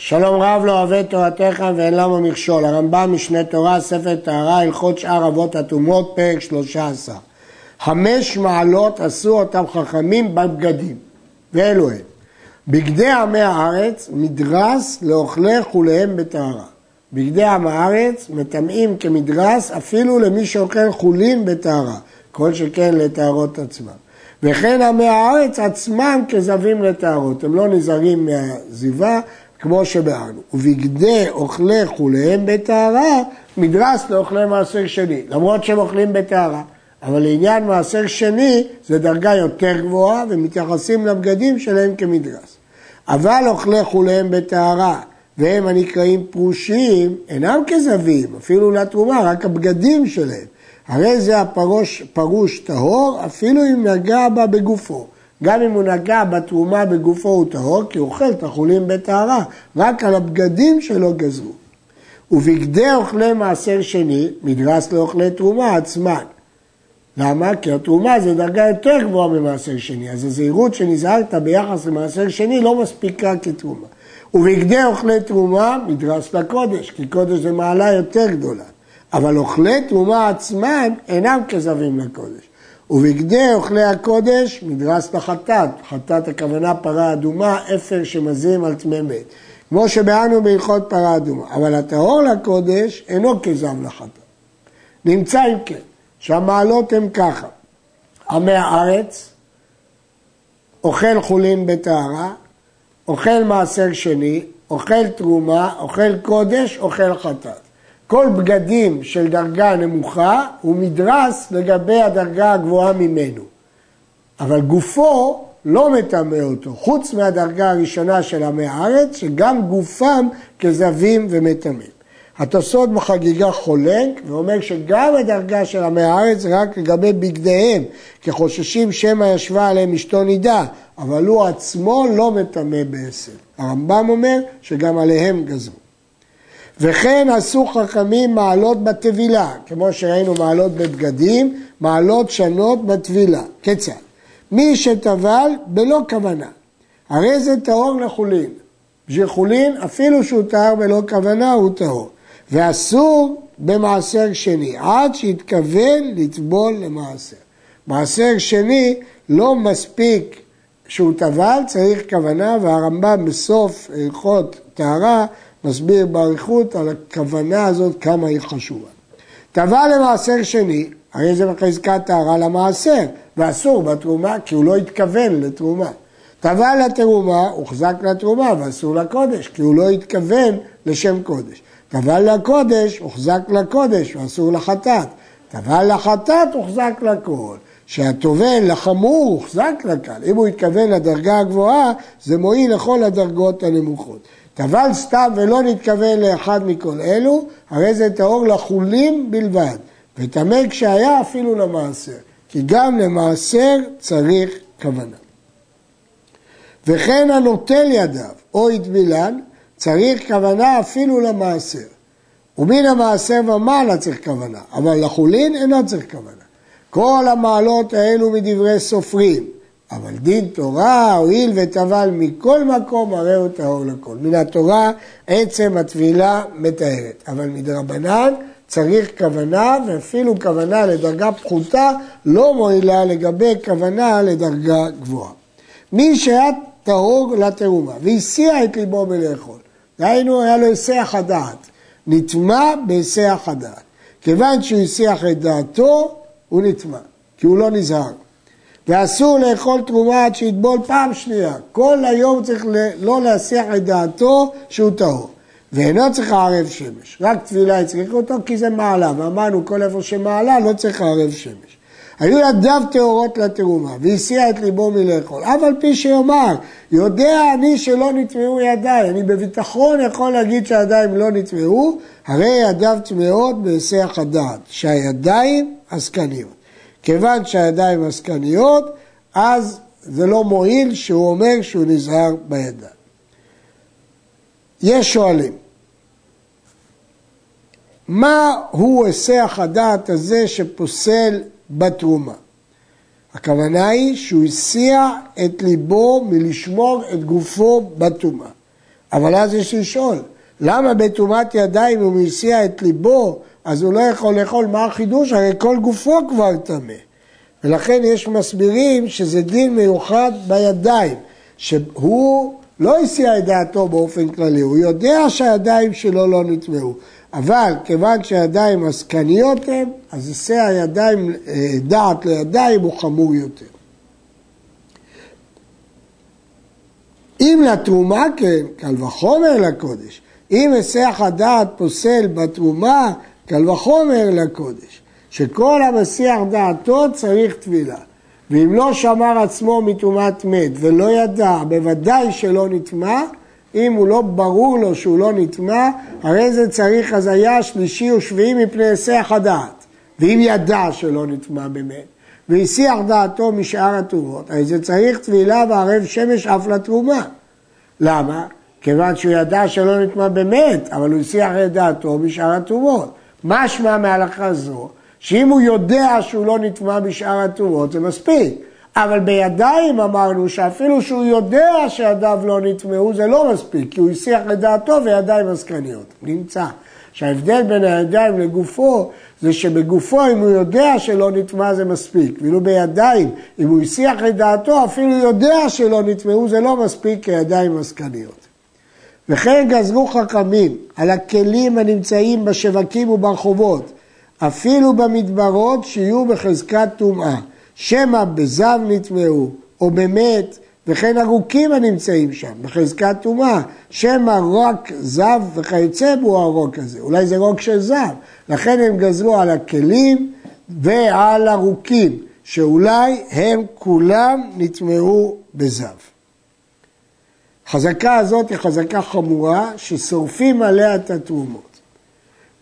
שלום רב לא אוהב תורתך ואין למה מכשול. הרמב"ם משנה תורה, ספר טהרה, הלכות שאר אבות הטומאות, פרק 13. חמש מעלות עשו אותם חכמים בבגדים, ואלו הם. בגדי עמי הארץ מדרס לאוכלי חוליהם בטהרה. בגדי עם הארץ מטמאים כמדרס אפילו למי שאוכל חולין בטהרה, כל שכן לטהרות עצמם. וכן עמי הארץ עצמם כזבים לטהרות, הם לא נזהרים מהזיווה כמו שבאנו. ובגדי אוכלי חוליהם בטהרה, מדרס לאוכלי מעשר שני, למרות שהם אוכלים בטהרה. אבל לעניין מעשר שני זה דרגה יותר גבוהה ומתייחסים לבגדים שלהם כמדרס. אבל אוכלי חוליהם בטהרה והם הנקראים פרושים אינם כזבים, אפילו לתרומה, רק הבגדים שלהם. הרי זה הפרוש, פרוש טהור אפילו אם נגע בה בגופו. גם אם הוא נגע בתרומה בגופו הוא טהור, כי הוא אוכל את החולים בטהרה, רק על הבגדים שלו גזרו. ובגדי אוכלי מעשר שני, מדרס לאוכלי תרומה עצמן. למה? כי התרומה זה דרגה יותר גבוהה ממעשר שני, אז הזהירות שנזהרת ביחס למעשר שני לא מספיקה כתרומה. ובגדי אוכלי תרומה, מדרס לקודש, כי קודש זה מעלה יותר גדולה. אבל אוכלי תרומה עצמם אינם כזבים לקודש. ובגדי אוכלי הקודש מדרס לחטאת, חטאת הכוונה פרה אדומה, אפר שמזים על טמא מת. כמו שבאנו בהלכות פרה אדומה, אבל הטהור לקודש אינו כזב לחטאת. נמצא אם כן, שהמעלות הן ככה, עמי הארץ, אוכל חולין בטהרה, אוכל מעשר שני, אוכל תרומה, אוכל קודש, אוכל חטאת. כל בגדים של דרגה נמוכה הוא מדרס לגבי הדרגה הגבוהה ממנו. אבל גופו לא מטמא אותו, חוץ מהדרגה הראשונה של עמי הארץ, שגם גופם כזבים ומטמאים. התוספות בחגיגה חולק ואומר שגם הדרגה של עמי הארץ רק לגבי בגדיהם, כי חוששים שמא ישבה עליהם אשתו נידה, אבל הוא עצמו לא מטמא בעשר. הרמב"ם אומר שגם עליהם גזרו. וכן עשו חכמים מעלות בטבילה, כמו שראינו מעלות בבגדים, מעלות שונות בטבילה. כיצד? מי שטבל בלא כוונה, הרי זה טהור לחולין. בשביל חולין, אפילו שהוא טהר בלא כוונה, הוא טהור. ואסור במעשר שני, עד שיתכוון לטבול למעשר. מעשר שני לא מספיק שהוא טבל, צריך כוונה, והרמב"ם בסוף הלכות טהרה מסביר באריכות על הכוונה הזאת כמה היא חשובה. טבע למעשר שני, הרי זה בחזקת טהרה למעשר, ואסור בתרומה כי הוא לא התכוון לתרומה. טבע לתרומה, הוחזק לתרומה ואסור לקודש, כי הוא לא התכוון לשם קודש. טבע לקודש, הוחזק לקודש ואסור לחטאת. טבע לחטאת, הוחזק לכל. שהטובל לחמור הוחזק לקל. אם הוא התכוון לדרגה הגבוהה, זה מועיל לכל הדרגות הנמוכות. טבל סתם ולא נתכוון לאחד מכל אלו, הרי זה טהור לחולים בלבד, וטמא כשהיה אפילו למעשר, כי גם למעשר צריך כוונה. וכן הנוטל ידיו או הטבילן, צריך כוונה אפילו למעשר. ומן המעשר ומעלה צריך כוונה, אבל לחולין אינו צריך כוונה. כל המעלות האלו מדברי סופרים, אבל דין תורה, הואיל וטבל מכל מקום, הרי הוא טהור לכל. מן התורה עצם הטבילה מטהרת, אבל מדרבנן צריך כוונה, ואפילו כוונה לדרגה פחותה לא מועילה לגבי כוונה לדרגה גבוהה. מי שהיה טהור לתרומה והסיע את ליבו בלאכול, דהיינו היה לו היסח הדעת, נטמע בהיסח הדעת. כיוון שהוא הסיח את דעתו, הוא נטמע, כי הוא לא נזהר. ואסור לאכול תרומה עד שיטבול פעם שנייה. כל היום צריך לא להסיח את דעתו שהוא טהור. ואינו צריך ערב שמש, רק תפילה יצריך אותו כי זה מעלה, ואמרנו כל איפה שמעלה לא צריך ערב שמש. היו ידיו טהורות לתרומה, והסיע את ליבו מלאכול. אף על פי שיאמר, יודע אני שלא נטמעו ידיי, אני בביטחון יכול להגיד שהידיים לא נטמעו, הרי ידיו טמאות בהיסח הדעת, שהידיים עסקניות. כיוון שהידיים עסקניות, אז זה לא מועיל שהוא אומר שהוא נזהר בידיים. יש שואלים, מה הוא היסח הדעת הזה שפוסל בתרומה? הכוונה היא שהוא הסיע את ליבו מלשמור את גופו בטומאה. אבל אז יש לשאול, למה בטומאת ידיים הוא מסיע את ליבו, אז הוא לא יכול לאכול מה החידוש? הרי כל גופו כבר טמא. ולכן יש מסבירים שזה דין מיוחד בידיים, שהוא לא הסיע את דעתו באופן כללי, הוא יודע שהידיים שלו לא נטמעו, אבל כיוון שהידיים עסקניות הן, אז היסע הידיים, אה, דעת לידיים הוא חמור יותר. אם לתרומה כן, קל וחומר לקודש. אם היסח הדעת פוסל בתרומה, קל וחומר לקודש. שכל המסיח דעתו צריך טבילה. ואם לא שמר עצמו מטומאת מת ולא ידע, בוודאי שלא נטמע, אם הוא לא ברור לו שהוא לא נטמע, הרי זה צריך הזיה שלישי ושביעי מפני היסח הדעת. ואם ידע שלא נטמע באמת, והסיח דעתו משאר התרומות, הרי זה צריך טבילה וערב שמש אף לתרומה. למה? כיוון שהוא ידע שלא נטמע באמת, אבל הוא הסיח את דעתו משאר התרומות. משמע מהלכה זו, שאם הוא יודע שהוא לא נטמע בשאר התרומות, זה מספיק. אבל בידיים אמרנו שאפילו שהוא יודע שידיו לא נטמעו, זה לא מספיק, כי הוא הסיח את דעתו וידיים עסקניות. נמצא שההבדל בין הידיים לגופו זה שבגופו אם הוא יודע שלא נטמע זה מספיק, ואילו בידיים אם הוא הסיח את דעתו אפילו יודע שלא נטמעו זה לא מספיק כידיים עסקניות. וכן גזרו חכמים על הכלים הנמצאים בשווקים וברחובות, אפילו במדברות שיהיו בחזקת טומאה, שמא בזב נטמעו או במת, וכן הרוקים הנמצאים שם, בחזקת טומאה, שמא רק זב וכיוצא בו הרוק הזה, אולי זה רוק של זב, לכן הם גזרו על הכלים ועל הרוקים, שאולי הם כולם נטמעו בזב. החזקה הזאת היא חזקה חמורה ששורפים עליה את התרומות.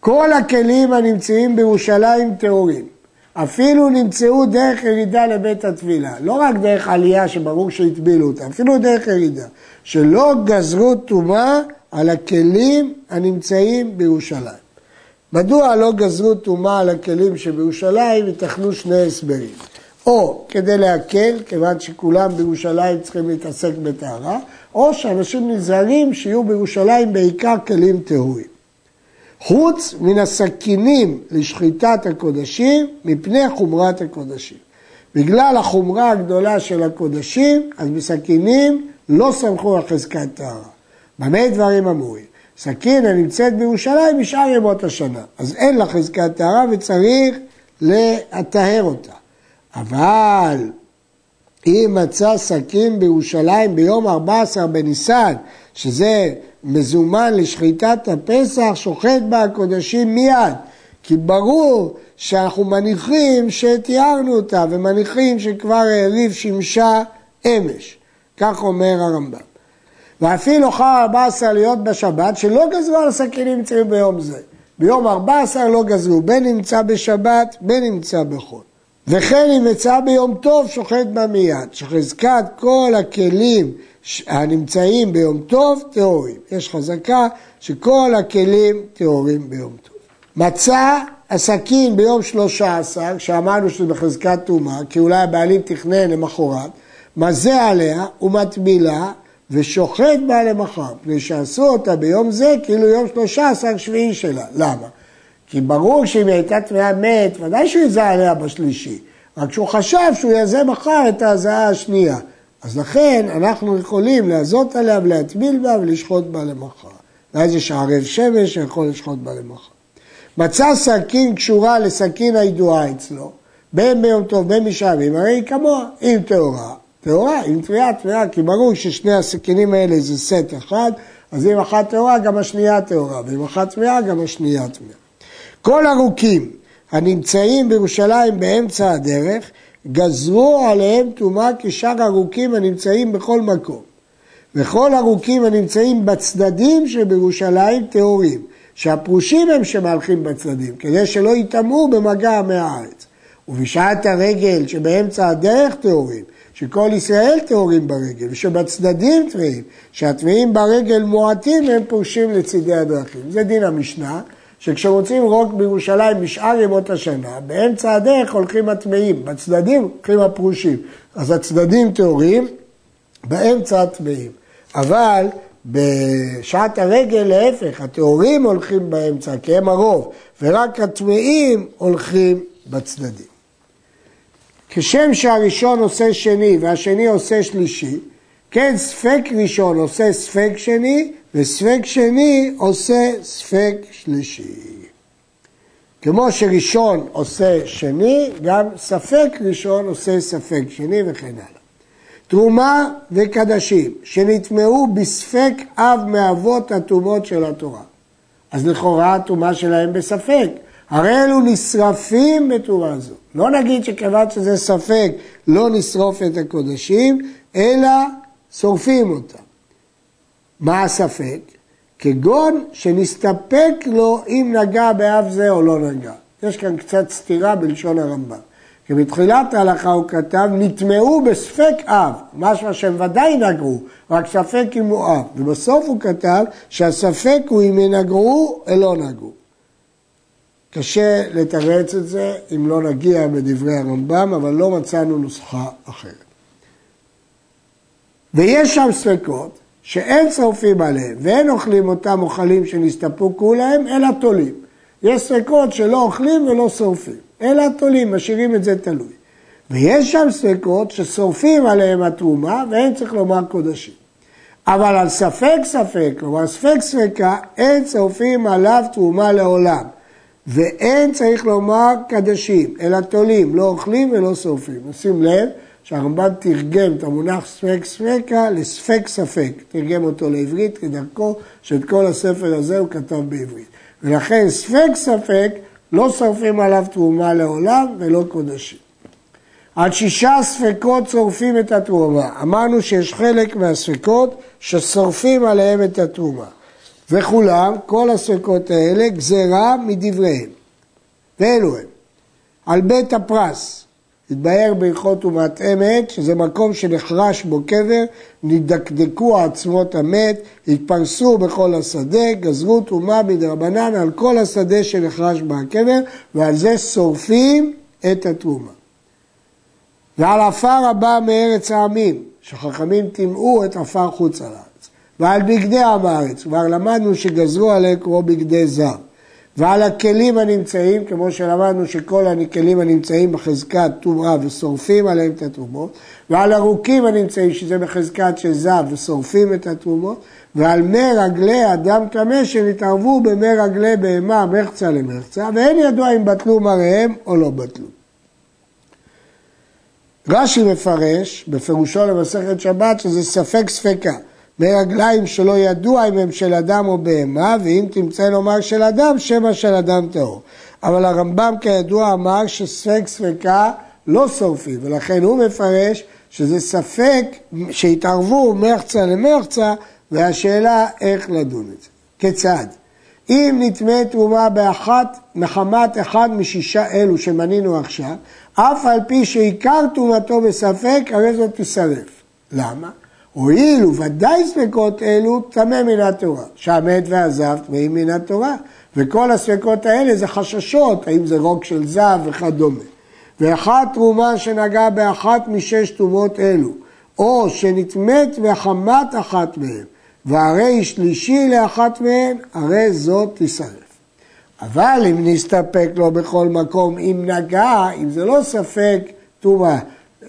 כל הכלים הנמצאים בירושלים טהורים. אפילו נמצאו דרך ירידה לבית הטבילה, לא רק דרך עלייה שברור שהטבילו אותה, אפילו דרך ירידה, שלא גזרו טומאה על הכלים הנמצאים בירושלים. מדוע לא גזרו טומאה על הכלים שבירושלים? ייתכנו שני הסברים. או כדי להקל, כיוון שכולם בירושלים צריכים להתעסק בטהרה, או שאנשים נזהרים שיהיו בירושלים בעיקר כלים טהורים. חוץ מן הסכינים לשחיטת הקודשים מפני חומרת הקודשים. בגלל החומרה הגדולה של הקודשים, אז בסכינים לא סמכו על חזקת טהרה. במה דברים אמורים? סכין הנמצאת בירושלים משאר ימות השנה, אז אין לה חזקת טהרה וצריך לטהר אותה. אבל אם מצא סכין בירושלים ביום 14 בניסן, שזה מזומן לשחיטת הפסח, שוחט בה הקודשים מיד. כי ברור שאנחנו מניחים שתיארנו אותה, ומניחים שכבר העריב שמשה אמש. כך אומר הרמב"ם. ואפילו חר 14 להיות בשבת, שלא גזרו על הסכינים נמצאים ביום זה. ביום 14 לא גזרו, בין נמצא בשבת, בין נמצא בחול. וכן אם יצא ביום טוב, שוחט בה מיד. שחזקת כל הכלים הנמצאים ביום טוב, טהורים. יש חזקה שכל הכלים טהורים ביום טוב. מצא הסכין ביום שלושה עשר, שאמרנו שזה בחזקת טומאה, כי אולי הבעלים תכנן למחרת, מזה עליה ומטבילה ושוחט בה למחר, מפני שעשו אותה ביום זה כאילו יום שלושה עשר שביעי שלה. למה? כי ברור שאם היא הייתה טמאה מת, ודאי שהוא יזע עליה בשלישי. רק שהוא חשב שהוא יעשה מחר את ההזעה השנייה. אז לכן אנחנו יכולים לעזות עליה ולהטביל בה ולשחוט בה למחר. ואז יש ערב שמש שיכול לשחוט בה למחר. מצא סכין קשורה לסכין הידועה אצלו, בין ביום טוב בין משעמים, הרי היא כמוה, אם טהורה, טהורה, אם טביעה, טביעה, כי ברור ששני הסכינים האלה זה סט אחד, אז אם אחת טהורה גם השנייה טהורה, ואם אחת טביעה גם השנייה טביעה. כל הרוקים הנמצאים בירושלים באמצע הדרך, גזרו עליהם טומאה כשאר הרוקים הנמצאים בכל מקום. וכל הרוקים הנמצאים בצדדים שבירושלים טהורים, שהפרושים הם שמהלכים בצדדים, כדי שלא יטמעו במגע מהארץ. ובשעת הרגל שבאמצע הדרך טהורים, שכל ישראל טהורים ברגל, ושבצדדים טמאים, שהטמאים ברגל מועטים הם פורשים לצידי הדרכים. זה דין המשנה, שכשרוצים רוק בירושלים בשאר ימות השנה, באמצע הדרך הולכים הטמאים, בצדדים הולכים הפרושים. אז הצדדים טהורים, באמצע הטמאים. אבל בשעת הרגל להפך, הטהורים הולכים באמצע כי הם הרוב, ורק הטמאים הולכים בצדדים. כשם שהראשון עושה שני והשני עושה שלישי, כן ספק ראשון עושה ספק שני, וספק שני עושה ספק שלישי. כמו שראשון עושה שני, גם ספק ראשון עושה ספק שני וכן הלאה. תרומה וקדשים שנטמעו בספק אב מאבות הטומאות של התורה. אז לכאורה הטומאה שלהם בספק. הרי אלו נשרפים בתרומה זו. לא נגיד שכיוון שזה ספק לא נשרוף את הקודשים, אלא שורפים אותם. מה הספק? כגון שנסתפק לו אם נגע באב זה או לא נגע. יש כאן קצת סתירה בלשון הרמב"ם. כי בתחילת ההלכה הוא כתב, נטמעו בספק אב, משמע שהם ודאי נגעו, רק ספק אם הוא אב. ובסוף הוא כתב שהספק הוא אם ינגעו או לא נגעו. קשה לתרץ את זה אם לא נגיע בדברי הרמב"ם, אבל לא מצאנו נוסחה אחרת. ויש שם ספקות שאין שרופים עליהם ואין אוכלים אותם אוכלים שנסתפקו להם, אלא תולים. יש ספקות שלא אוכלים ולא שורפים, אלא תולים, משאירים את זה תלוי. ויש שם ספקות ששורפים עליהם התרומה ואין צריך לומר קודשים. אבל על ספק ספק, כלומר ספק ספקה, אין שורפים עליו תרומה לעולם. ואין צריך לומר קדשים, אלא תולים, לא אוכלים ולא שורפים. שים לב שהרמב"ם תרגם את המונח ספק ספקה לספק ספק, תרגם אותו לעברית כדרכו שאת כל הספר הזה הוא כתב בעברית. ולכן ספק ספק לא שורפים עליו תרומה לעולם ולא קודשים. עד שישה ספקות שורפים את התרומה. אמרנו שיש חלק מהספקות ששורפים עליהם את התרומה. וכולם, כל הספקות האלה, גזרה מדבריהם. ואלו הם. על בית הפרס, התבהר בהלכות טומאת אמת, שזה מקום שנחרש בו קבר, נדקדקו עצמות המת, התפרסו בכל השדה, גזרו טומאה מדרבנן על כל השדה שנחרש בה הקבר, ועל זה שורפים את התרומה. ועל עפר הבא מארץ העמים, שחכמים טימאו את עפר חוץ על הארץ. ועל בגדי עם הארץ, כבר למדנו שגזרו עליהם כמו בגדי זר. ועל הכלים הנמצאים, כמו שלמדנו שכל הכלים הנמצאים בחזקת טומאה ושורפים עליהם את התרומות, ועל הרוקים הנמצאים, שזה בחזקת של זב ושורפים את התרומות, ועל מי רגלי אדם טמא שנתערבו במי רגלי בהמה מחצה למחצה, ואין ידוע אם בטלו מראיהם או לא בטלו. רש"י מפרש, בפירושו למסכת שבת, שזה ספק ספקה. ברגליים שלא ידוע אם הם של אדם או בהמה, ואם תמצא לומר של אדם, שמא של אדם טהור. אבל הרמב"ם כידוע אמר שספק ספקה לא שורפים, ולכן הוא מפרש שזה ספק שהתערבו מחצה למחצה, והשאלה איך לדון את זה. כיצד? אם נטמא תרומה באחת מחמת אחד משישה אלו שמנינו עכשיו, אף על פי שעיקר תרומתו בספק, הרי זאת תישרף. למה? הואיל וודאי ספקות אלו טמא מן התורה, שהמת והזב טמאים מן התורה, וכל הספקות האלה זה חששות, האם זה רוק של זב וכדומה. ואחת תרומה שנגעה באחת משש תרומות אלו, או שנטמאת בחמת אחת מהן, והרי שלישי לאחת מהן, הרי זאת תישרף. אבל אם נסתפק לו בכל מקום, אם נגע, אם זה לא ספק טומאה,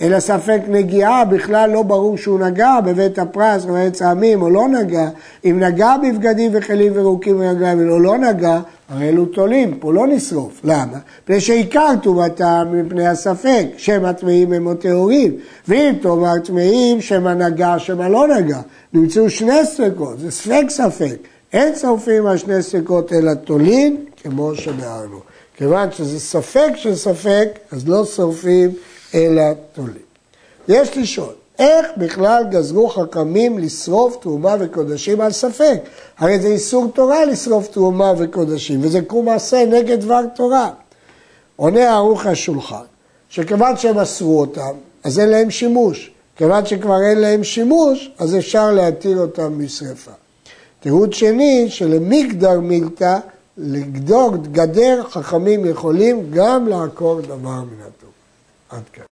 אלא ספק נגיעה, בכלל לא ברור שהוא נגע בבית הפרס, בבית העמים, או לא נגע. אם נגע בבגדים וכלים ורוקים ורגליים או לא נגע, הרי אלו תולים, פה לא נשרוף. למה? מפני שעיקר טומאתם מפני הספק, שמא טמאים הם או טהורים. ואם תאמר טמאים, שמא נגע, שמא לא נגע. נמצאו שני ספקות, זה ספק ספק. אין שורפים על שני ספקות אלא תולים, כמו שביארנו. כיוון שזה ספק של ספק, אז לא שורפים אלא תולים. יש לשאול, איך בכלל גזרו חכמים לשרוף תרומה וקודשים על ספק? הרי זה איסור תורה לשרוף תרומה וקודשים, וזה קום מעשה נגד דבר תורה. עונה ערוך השולחן, שכיוון שהם אסרו אותם, אז אין להם שימוש. כיוון שכבר אין להם שימוש, אז אפשר להתיר אותם משרפה. תיעוד שני, שלמגדר מילתא, לגדור גדר, חכמים יכולים גם לעקור דבר מן הטוב. עד כאן.